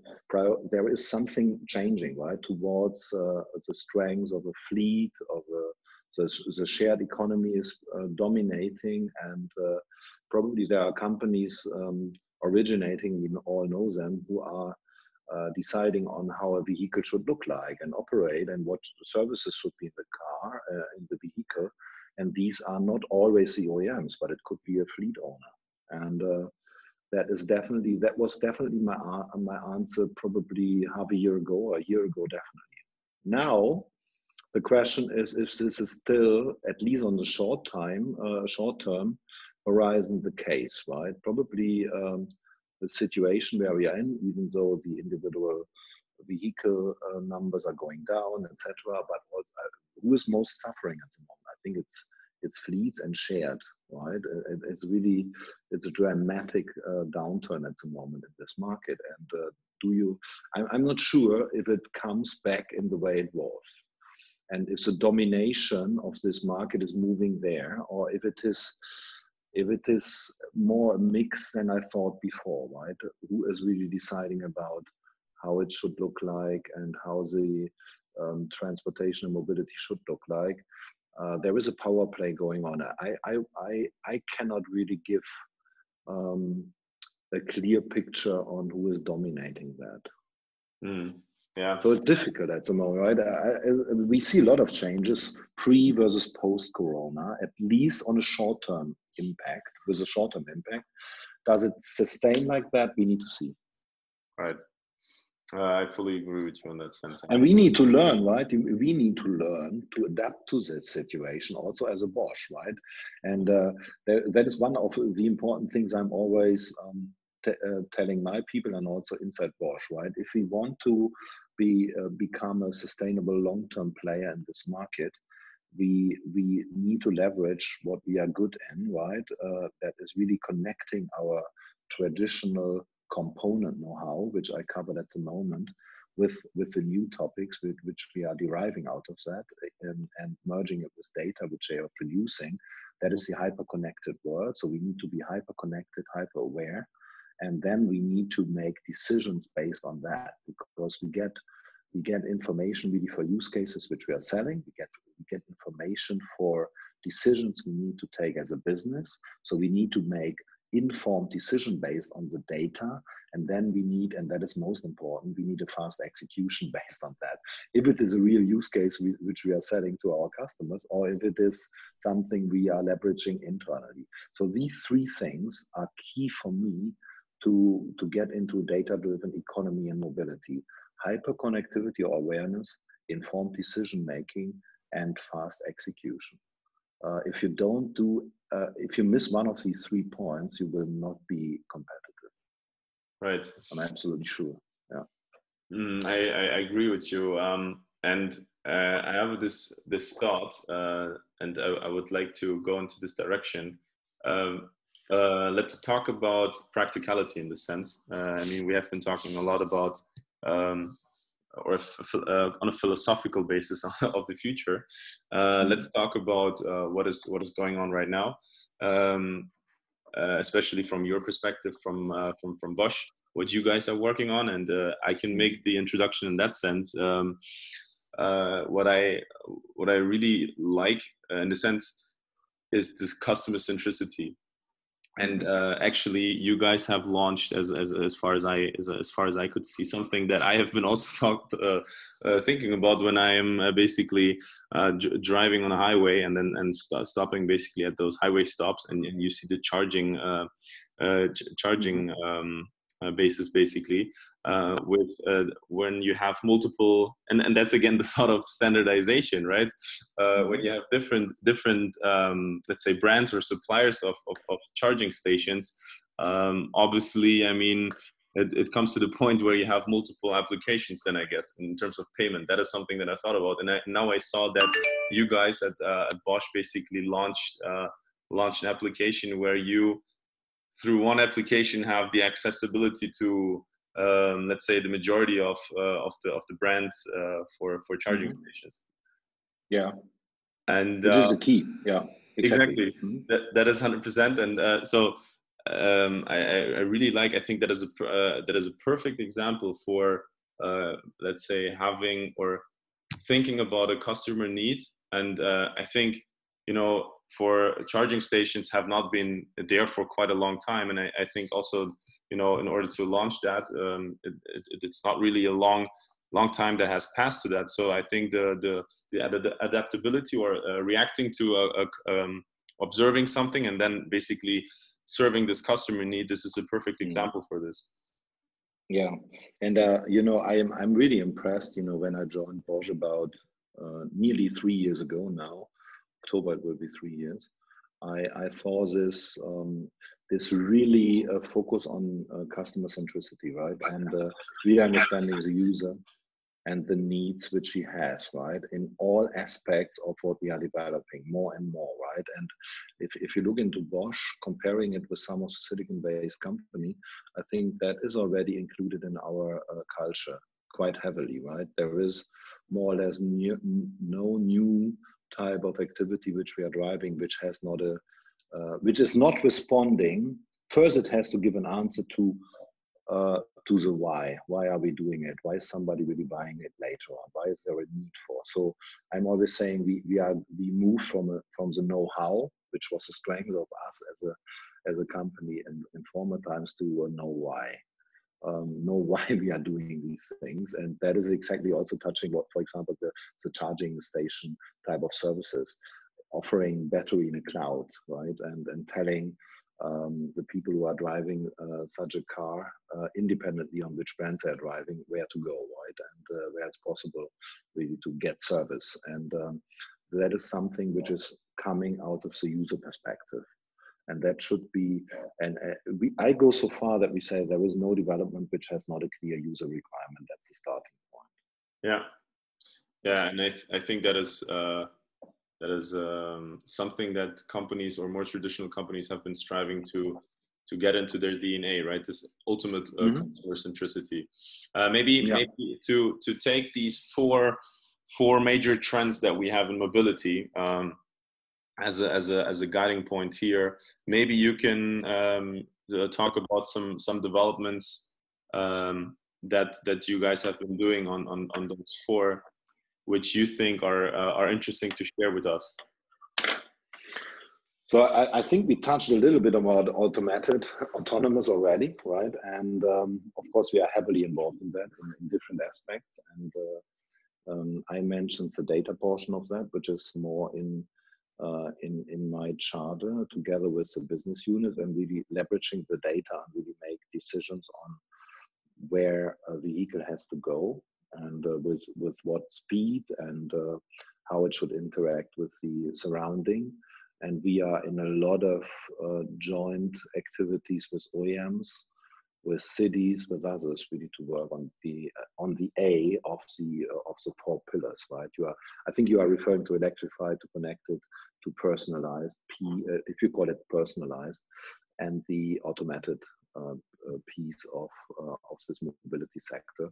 there is something changing right towards uh, the strength of a fleet of a, the, the shared economy is uh, dominating and uh, probably there are companies um, originating we all know them who are uh, deciding on how a vehicle should look like and operate and what services should be in the car, uh, in the vehicle. And these are not always the OEMs, but it could be a fleet owner. And uh, that is definitely, that was definitely my, my answer probably half a year ago or a year ago, definitely. Now, the question is if this is still, at least on the short time, uh, short term horizon, the case, right? Probably um, the situation where we are in, even though the individual vehicle uh, numbers are going down, etc. But what, uh, who is most suffering at the moment? I think it's it's fleets and shared, right? It, it's really it's a dramatic uh, downturn at the moment in this market. And uh, do you? I'm, I'm not sure if it comes back in the way it was, and if the domination of this market is moving there, or if it is if it is more a mix than I thought before, right? Who is really deciding about how it should look like and how the um, transportation and mobility should look like? Uh, there is a power play going on. I I I, I cannot really give um, a clear picture on who is dominating that. Mm. Yeah. So it's difficult at the moment, right? I, I, we see a lot of changes pre versus post Corona, at least on a short term impact, with a short term impact. Does it sustain like that? We need to see. Right. Uh, I fully agree with you in that sense. And we need to learn, right? We need to learn to adapt to this situation also as a Bosch, right? And uh, that, that is one of the important things I'm always um, uh, telling my people and also inside Bosch, right? If we want to be uh, become a sustainable long-term player in this market, we we need to leverage what we are good in, right? Uh, that is really connecting our traditional component know-how, which I covered at the moment, with with the new topics with, which we are deriving out of that and, and merging it with data which they are producing. That is the hyper-connected world. So we need to be hyper-connected, hyper-aware, and then we need to make decisions based on that because we get we get information really for use cases which we are selling we get we get information for decisions we need to take as a business so we need to make informed decision based on the data. And then we need and that is most important we need a fast execution based on that. If it is a real use case we, which we are selling to our customers or if it is something we are leveraging internally. So these three things are key for me to to get into data driven economy and mobility. Hyperconnectivity or awareness informed decision making and fast execution. Uh, if you don't do uh, if you miss one of these three points you will not be competitive. Right. I'm absolutely sure yeah. Mm, I, I agree with you um, and uh, i have this this thought uh, and I, I, would like to go into this direction. Um, uh, let's talk about practicality in the sense. Uh, i mean we have been talking a lot about um, or uh, on a philosophical basis of the future. Uh, mm-hmm. let's talk about uh, what is what is going on right now, um, uh, especially from your perspective, from uh, from from Bosch, what you guys are working on, and uh, I can make the introduction in that sense. Um, what I what I really like in the sense is this customer centricity and uh, actually you guys have launched as, as, as far as I as, as far as I could see something that I have been also thought, uh, uh, thinking about when I am uh, basically uh, driving on a highway and then and st- stopping basically at those highway stops and, and you see the charging uh, ch- charging mm-hmm. um, basis basically uh, with uh, when you have multiple and, and that's again the thought of standardization right? Uh, when you have different different um, let's say brands or suppliers of, of, of charging stations um, obviously i mean it, it, comes to the point where you have multiple applications then i guess in terms of payment. That is something that i thought about and I, now i saw that you guys at, uh, at bosch basically launched uh, launched an application where you through one application have the accessibility to um, let's say the majority of uh, of the of the brands uh, for for charging mm-hmm. stations. Yeah. And which uh, is the key. Yeah. Exactly, exactly. Mm-hmm. that, that is 100% and uh, so um, I, I really like i think that is a uh, that is a perfect example for uh, let's say having or thinking about a customer need. And i think you know for charging stations have not been there for quite a long time. And i, I think also you know in order to launch that um, it, it, it's not really a long long time that has passed to that. So i think the the, the adaptability or uh, reacting to a, a um, observing something and then basically serving this customer need this is a perfect mm. example for this. Yeah. And uh, you know i am i'm really impressed you know when i joined bosch about uh, nearly three years ago now October it will be three years. I, I saw this um, this really uh, focus on uh, customer centricity, right, and uh, really understanding the user and the needs which he has, right, in all aspects of what we are developing, more and more, right. And if, if you look into Bosch, comparing it with some of the silicon-based company, I think that is already included in our uh, culture quite heavily, right. There is more or less new, no new type of activity which we are driving, which has not a, uh, which is not responding. First, it has to give an answer to uh, to the why. Why are we doing it? Why is somebody really buying it later on? Why is there a need for? So I'm always saying we we are we move from a, from the know-how, which was the strength of us as a as a company in, in former times, to a know why um, know why we are doing these things. And that is exactly also touching what, for example, the, the charging station type of services, offering battery in a cloud, right? And, and telling um, the people who are driving uh, such a car, uh, independently on which brands they're driving, where to go, right? And uh, where it's possible really to get service. And um, that is something which is coming out of the user perspective and that should be and uh, we, i go so far that we say there is no development which has not a clear user requirement. That's the starting point. Yeah. Yeah and i, th- I think that is uh, that is um, something that companies or more traditional companies have been striving to to get into their dna right? This ultimate uh, mm-hmm. customer centricity. Uh, maybe yeah. maybe to to take these four four major trends that we have in mobility um, as a as a as a guiding point here maybe you can um, uh, talk about some some developments um, that that you guys have been doing on on, on those four, which you think are uh, are interesting to share with us. So I, I, think we touched a little bit about automated autonomous already, right? And um, of course, we are heavily involved in that in, in different aspects. And uh, um, I mentioned the data portion of that, which is more in in in my charter, together with the business unit, and really leveraging the data and really make decisions on where a vehicle has to go and uh, with with what speed and uh, how it should interact with the surrounding. And we are in a lot of uh, joint activities with OEMs, with cities, with others. We need to work on the uh, on the A of the uh, of the four pillars, right? You are, I think, you are referring to electrified, to connected, to personalized. P, uh, if you call it personalized, and the automated uh, uh, piece of of this mobility sector.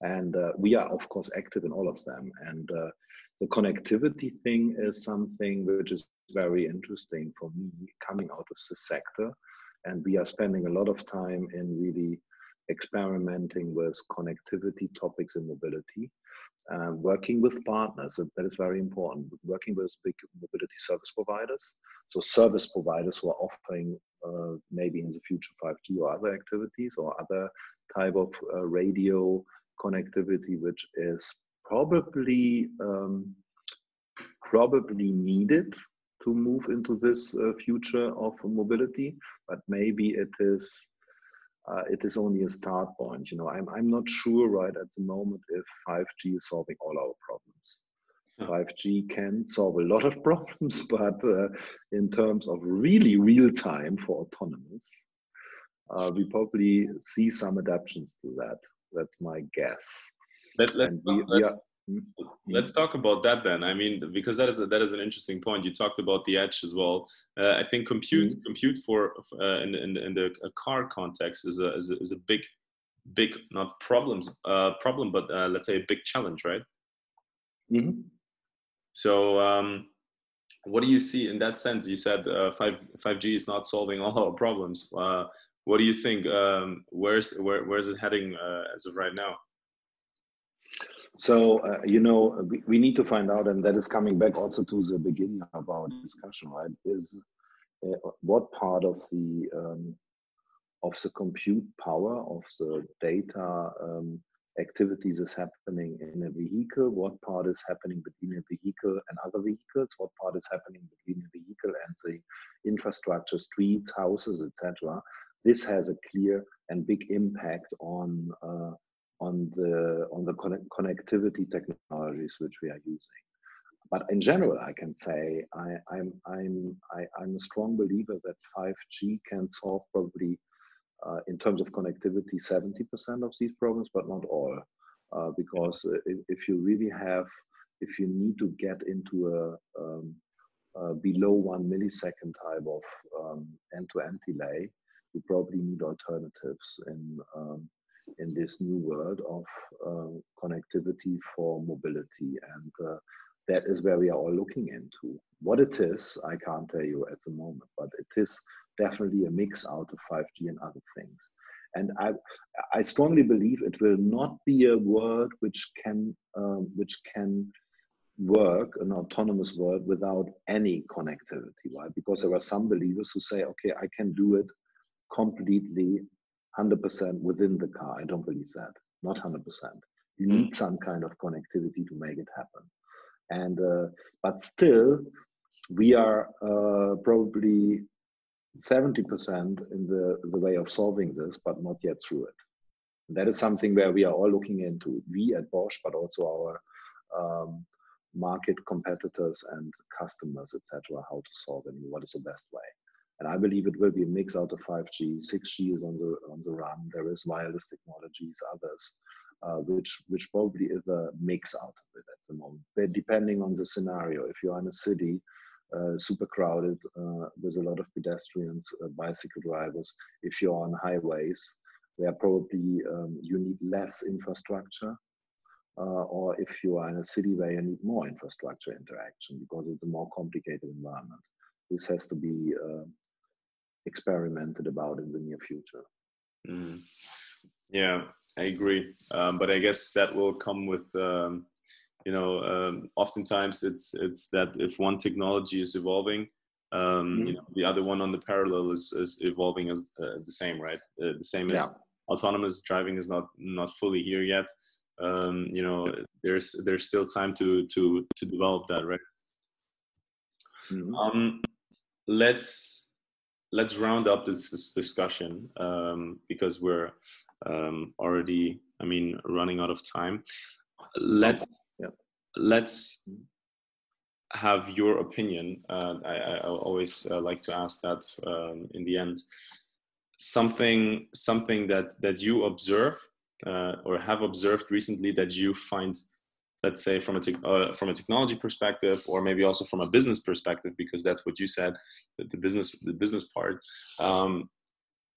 And we are, of course, active in all of them. And the connectivity thing is something which is very interesting for me coming out of the sector. And we are spending a lot of time in really experimenting with connectivity topics in mobility, uh, working with partners, that is very important, working with big mobility service providers. So service providers who are offering uh, maybe in the future 5G or other activities or other type of uh, radio connectivity, which is probably um, probably needed to move into this uh, future of mobility, but maybe it is uh, it is only a start point. You know, I'm I'm not sure right at the moment if 5G is solving all our problems. 5G can solve a lot of problems, but uh, in terms of really real time for autonomous, uh, we probably see some adaptations to that. That's my guess. Let, let, we, are, Let's talk about that then. I mean, because that is a, that is an interesting point. You talked about the edge as well. Uh, I think compute mm-hmm. compute for uh, in, in, in the car context is a, is a, is a big big not problems uh, problem, but uh, let's say a big challenge, right? Mm-hmm. So, um, what do you see in that sense? You said uh, five five G is not solving all our problems. Uh, what do you think? Um, where's where where's it heading as of right now? So, uh, you know, we, we, need to find out, and that is coming back also to the beginning of our discussion, right? Is uh, what part of the um, of the compute power of the data um, activities is happening in a vehicle? What part is happening between a vehicle and other vehicles? What part is happening between a vehicle and the infrastructure, streets, houses, etc.? This has a clear and big impact on uh, on the on the connect connectivity technologies which we are using. But in general, I can say I, I'm I'm I, am i am a strong believer that 5G can solve probably uh, in terms of connectivity 70% of these problems, but not all, uh, because if, if, you really have if you need to get into a, um, below one millisecond type of um, end-to-end delay, you probably need alternatives in um, in this new world of uh, connectivity for mobility. And uh, that is where we are all looking into. What it is, I can't tell you at the moment, but it is definitely a mix out of 5G and other things. And I, I strongly believe it will not be a world which can, um, which can work, an autonomous world, without any connectivity, right? Because there are some believers who say, okay, I can do it completely 100% within the car. I don't believe that. Not 100%. You need some kind of connectivity to make it happen. And uh, but still, we are uh, probably 70% in the, the way of solving this, but not yet through it. And that is something where we are all looking into, we at Bosch, but also our um, market competitors and customers, etc., how to solve it and what is the best way. And I believe it will be a mix out of 5G. 6G is on the on the run. There is wireless technologies, others, uh, which which probably is a mix out of it at the moment. But depending on the scenario, if you're in a city, uh, super crowded uh, with a lot of pedestrians, uh, bicycle drivers, if you're on highways, where probably um, you need less infrastructure. Uh, or if you are in a city where you need more infrastructure interaction because it's a more complicated environment. This has to be uh, experimented about in the near future. Mm. Yeah, I agree. Um, but I guess that will come with, um, you know, um, oftentimes it's it's that if one technology is evolving, mm. you know, the other one on the parallel is, is evolving as uh, the same, right? Uh, the same as yeah. autonomous driving is not not fully here yet. Um, you know, there's there's still time to to to develop that, right? Um, let's let's round up this, this discussion um, because we're um, already, I mean, running out of time. Let's yeah. let's have your opinion. Uh, I, I always uh, like to ask that um, in the end. Something something that that you observe uh, or have observed recently that you find let's say from a te- uh, from a technology perspective or maybe also from a business perspective because that's what you said the business the business part um,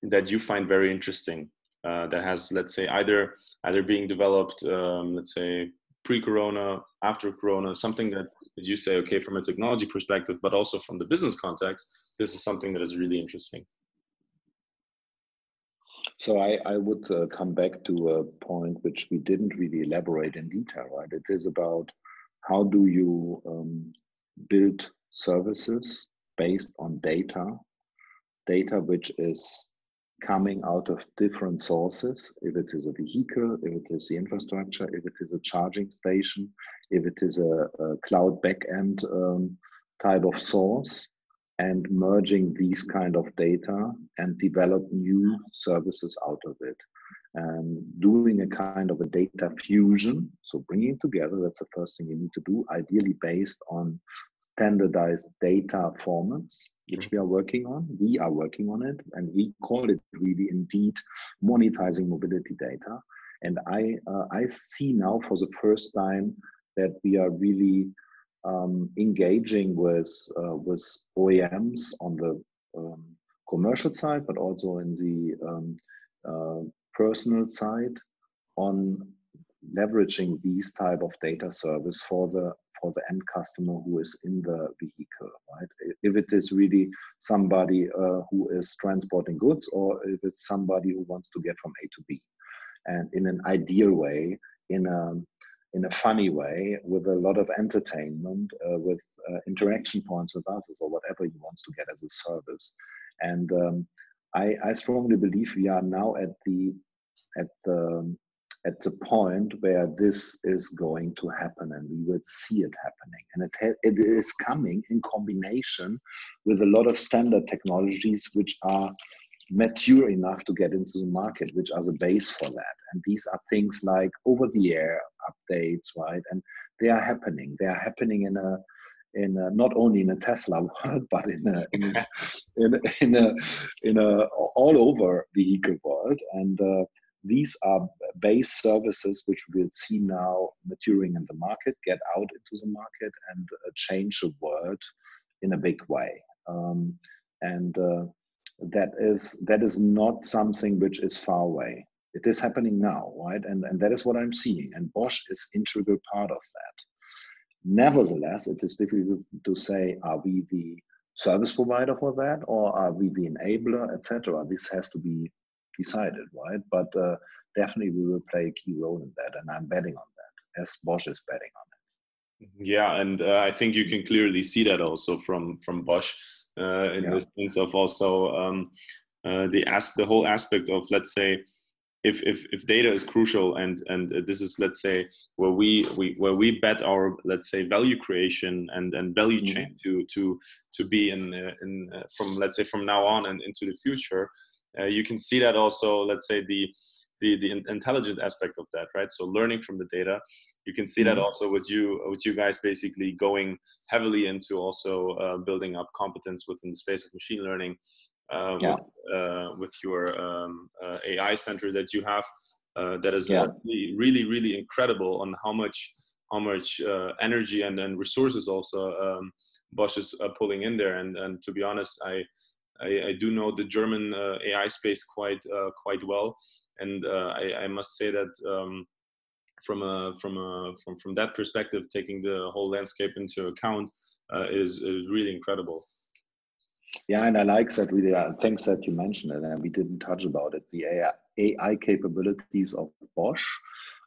that you find very interesting uh, that has let's say either either being developed um, let's say pre-corona after corona something that you say okay from a technology perspective but also from the business context this is something that is really interesting so I, I would uh, come back to a point which we didn't really elaborate in detail, right? It is about how do you um, build services based on data, data which is coming out of different sources, if it is a vehicle, if it is the infrastructure, if it is a charging station, if it is a, a cloud backend um, type of source, and merging these kind of data and develop new services out of it. And doing a kind of a data fusion so bringing together that's the first thing you need to do ideally based on standardized data formats which we are working on we are working on it and we call it really indeed monetizing mobility data. And i uh, i see now for the first time that we are really um, engaging with uh, with OEMs on the um, commercial side, but also in the um, uh, personal side on leveraging these type of data service for the for the end customer who is in the vehicle right? If it is really somebody uh, who is transporting goods or if it's somebody who wants to get from a to b. And in an ideal way in a in a funny way with a lot of entertainment, uh, with uh, interaction points with others or whatever he wants to get as a service. And um, I, I, strongly believe we are now at the at the at the point where this is going to happen and we will see it happening and it, it is coming in combination with a lot of standard technologies which are mature enough to get into the market, which are the base for that. And these are things like over the air updates, right? And they are happening. They are happening in a in a, not only in a Tesla world, but in a in a, in a, in a, in a all over vehicle world. And uh, these are base services which we'll see now maturing in the market, get out into the market, and uh, change the world in a big way. Um, and uh, that is that is not something which is far away. It is happening now right? And and that is what i'm seeing. And bosch is integral part of that. Nevertheless it is difficult to say are we the service provider for that or are we the enabler etc this has to be decided right? But uh, definitely we will play a key role in that and i'm betting on that as bosch is betting on it. Yeah and uh, i think you can clearly see that also from from bosch uh, in yeah. the sense of also um, uh, the as the whole aspect of let's say if, if, if data is crucial and and this is let's say where we, we where we bet our let's say value creation and and value mm-hmm. chain to to to be in uh, in uh, from let's say from now on and into the future uh, you can see that also let's say the the the intelligent aspect of that right so learning from the data you can see that mm-hmm. also with you with you guys basically going heavily into also uh, building up competence within the space of machine learning uh, yeah. with, uh, with your um, uh, AI center that you have uh, that is yeah. really, really really incredible on how much how much energy and, and resources also um, Bosch is pulling in there and and to be honest I I, I, do know the German uh, AI space quite uh, quite well, and uh, I, I, must say that um, from a from a from from that perspective, taking the whole landscape into account uh, is is really incredible. Yeah, and I like that really. Uh, thanks that you mentioned it, and we didn't touch about it. The AI, AI capabilities of Bosch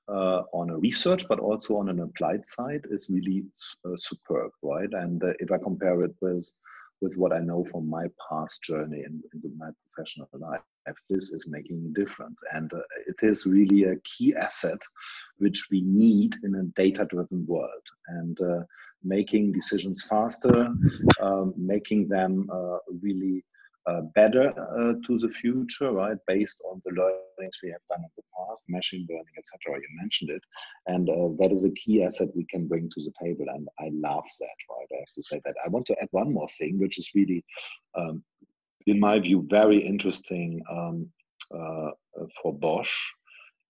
uh, on a research, but also on an applied side, is really uh, superb, right? And uh, if I compare it with with what I know from my past journey in, in my professional life, this is making a difference, and uh, it is really a key asset which we need in a data-driven world. And uh, making decisions faster, um, making them uh, really uh, better uh, to the future, right? Based on the learnings we have done in the past, machine learning, etc. You mentioned it, and uh, that is a key asset we can bring to the table, and I love that, right? I have to say that. I want to add one more thing, which is really, um, in my view, very interesting um, uh, for Bosch,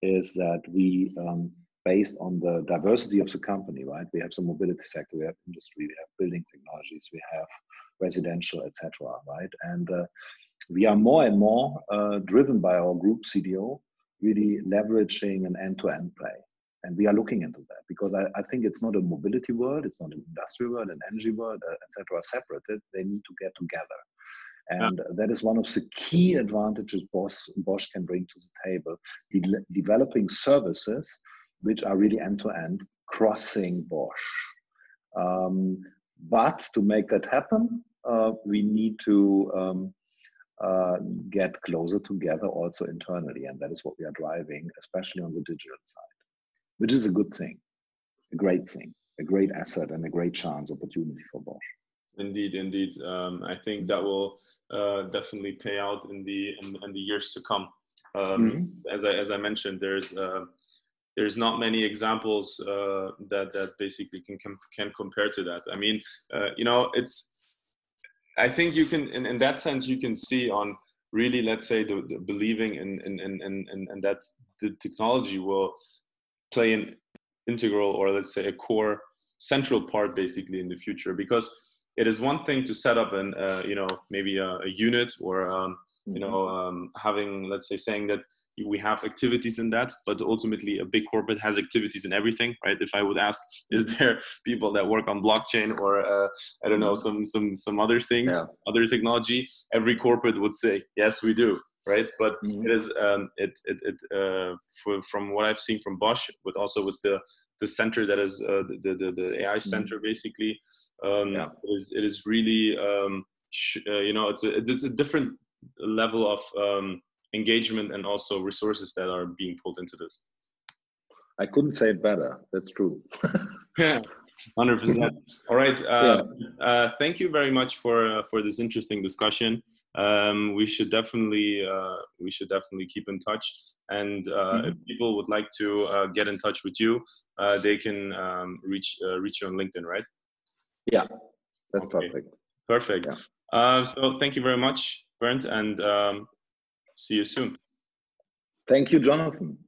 is that we um, based on the diversity of the company, right? We have the mobility sector, we have industry, we have building technologies, we have residential, etc., right? And uh, we are more and more uh, driven by our group CDO, really leveraging an end-to-end play. And we are looking into that because I, I think it's not a mobility world, it's not an industrial world, an energy world, uh, etc. separated. They need to get together. And yeah. that is one of the key advantages Bosch, Bosch can bring to the table, de- developing services which are really end to end, crossing Bosch. Um, but to make that happen, uh, we need to um, uh, get closer together also internally. And that is what we are driving, especially on the digital side, which is a good thing, a great thing, a great asset, and a great chance opportunity for Bosch. Indeed, indeed. Um, I think that will uh, definitely pay out in the in, in the years to come. Um, mm-hmm. As I as I mentioned, there's uh, there's not many examples uh, that that basically can can compare to that. I mean, uh, you know, it's. I think you can, in, in that sense, you can see on really, let's say, the, the believing in in, in in in that the technology will play an integral or let's say a core central part basically in the future because it is one thing to set up an uh, you know maybe a, a unit or um, you mm-hmm. know um, having let's say saying that we have activities in that but ultimately a big corporate has activities in everything right if i would ask is there people that work on blockchain or uh, i don't know some some some other things yeah. other technology every corporate would say yes we do right but mm-hmm. it is um, it it, it uh, for, from what i've seen from bosch but also with the the center that is uh, the, the the ai mm-hmm. center mm-hmm. basically um, yeah. it is it is really um, sh- uh, you know it's a it's a different level of um, engagement and also resources that are being pulled into this. I couldn't say it better. That's true. yeah, hundred percent. All right. Uh, yeah. uh, thank you very much for uh, for this interesting discussion. Um, we should definitely uh, we should definitely keep in touch. And uh, mm-hmm. if people would like to uh, get in touch with you, they can um, reach reach you on LinkedIn, right? Yeah, that's okay. perfect. Perfect. Yeah. so thank you very much, Bernd, and um, See you soon. Thank you, Jonathan.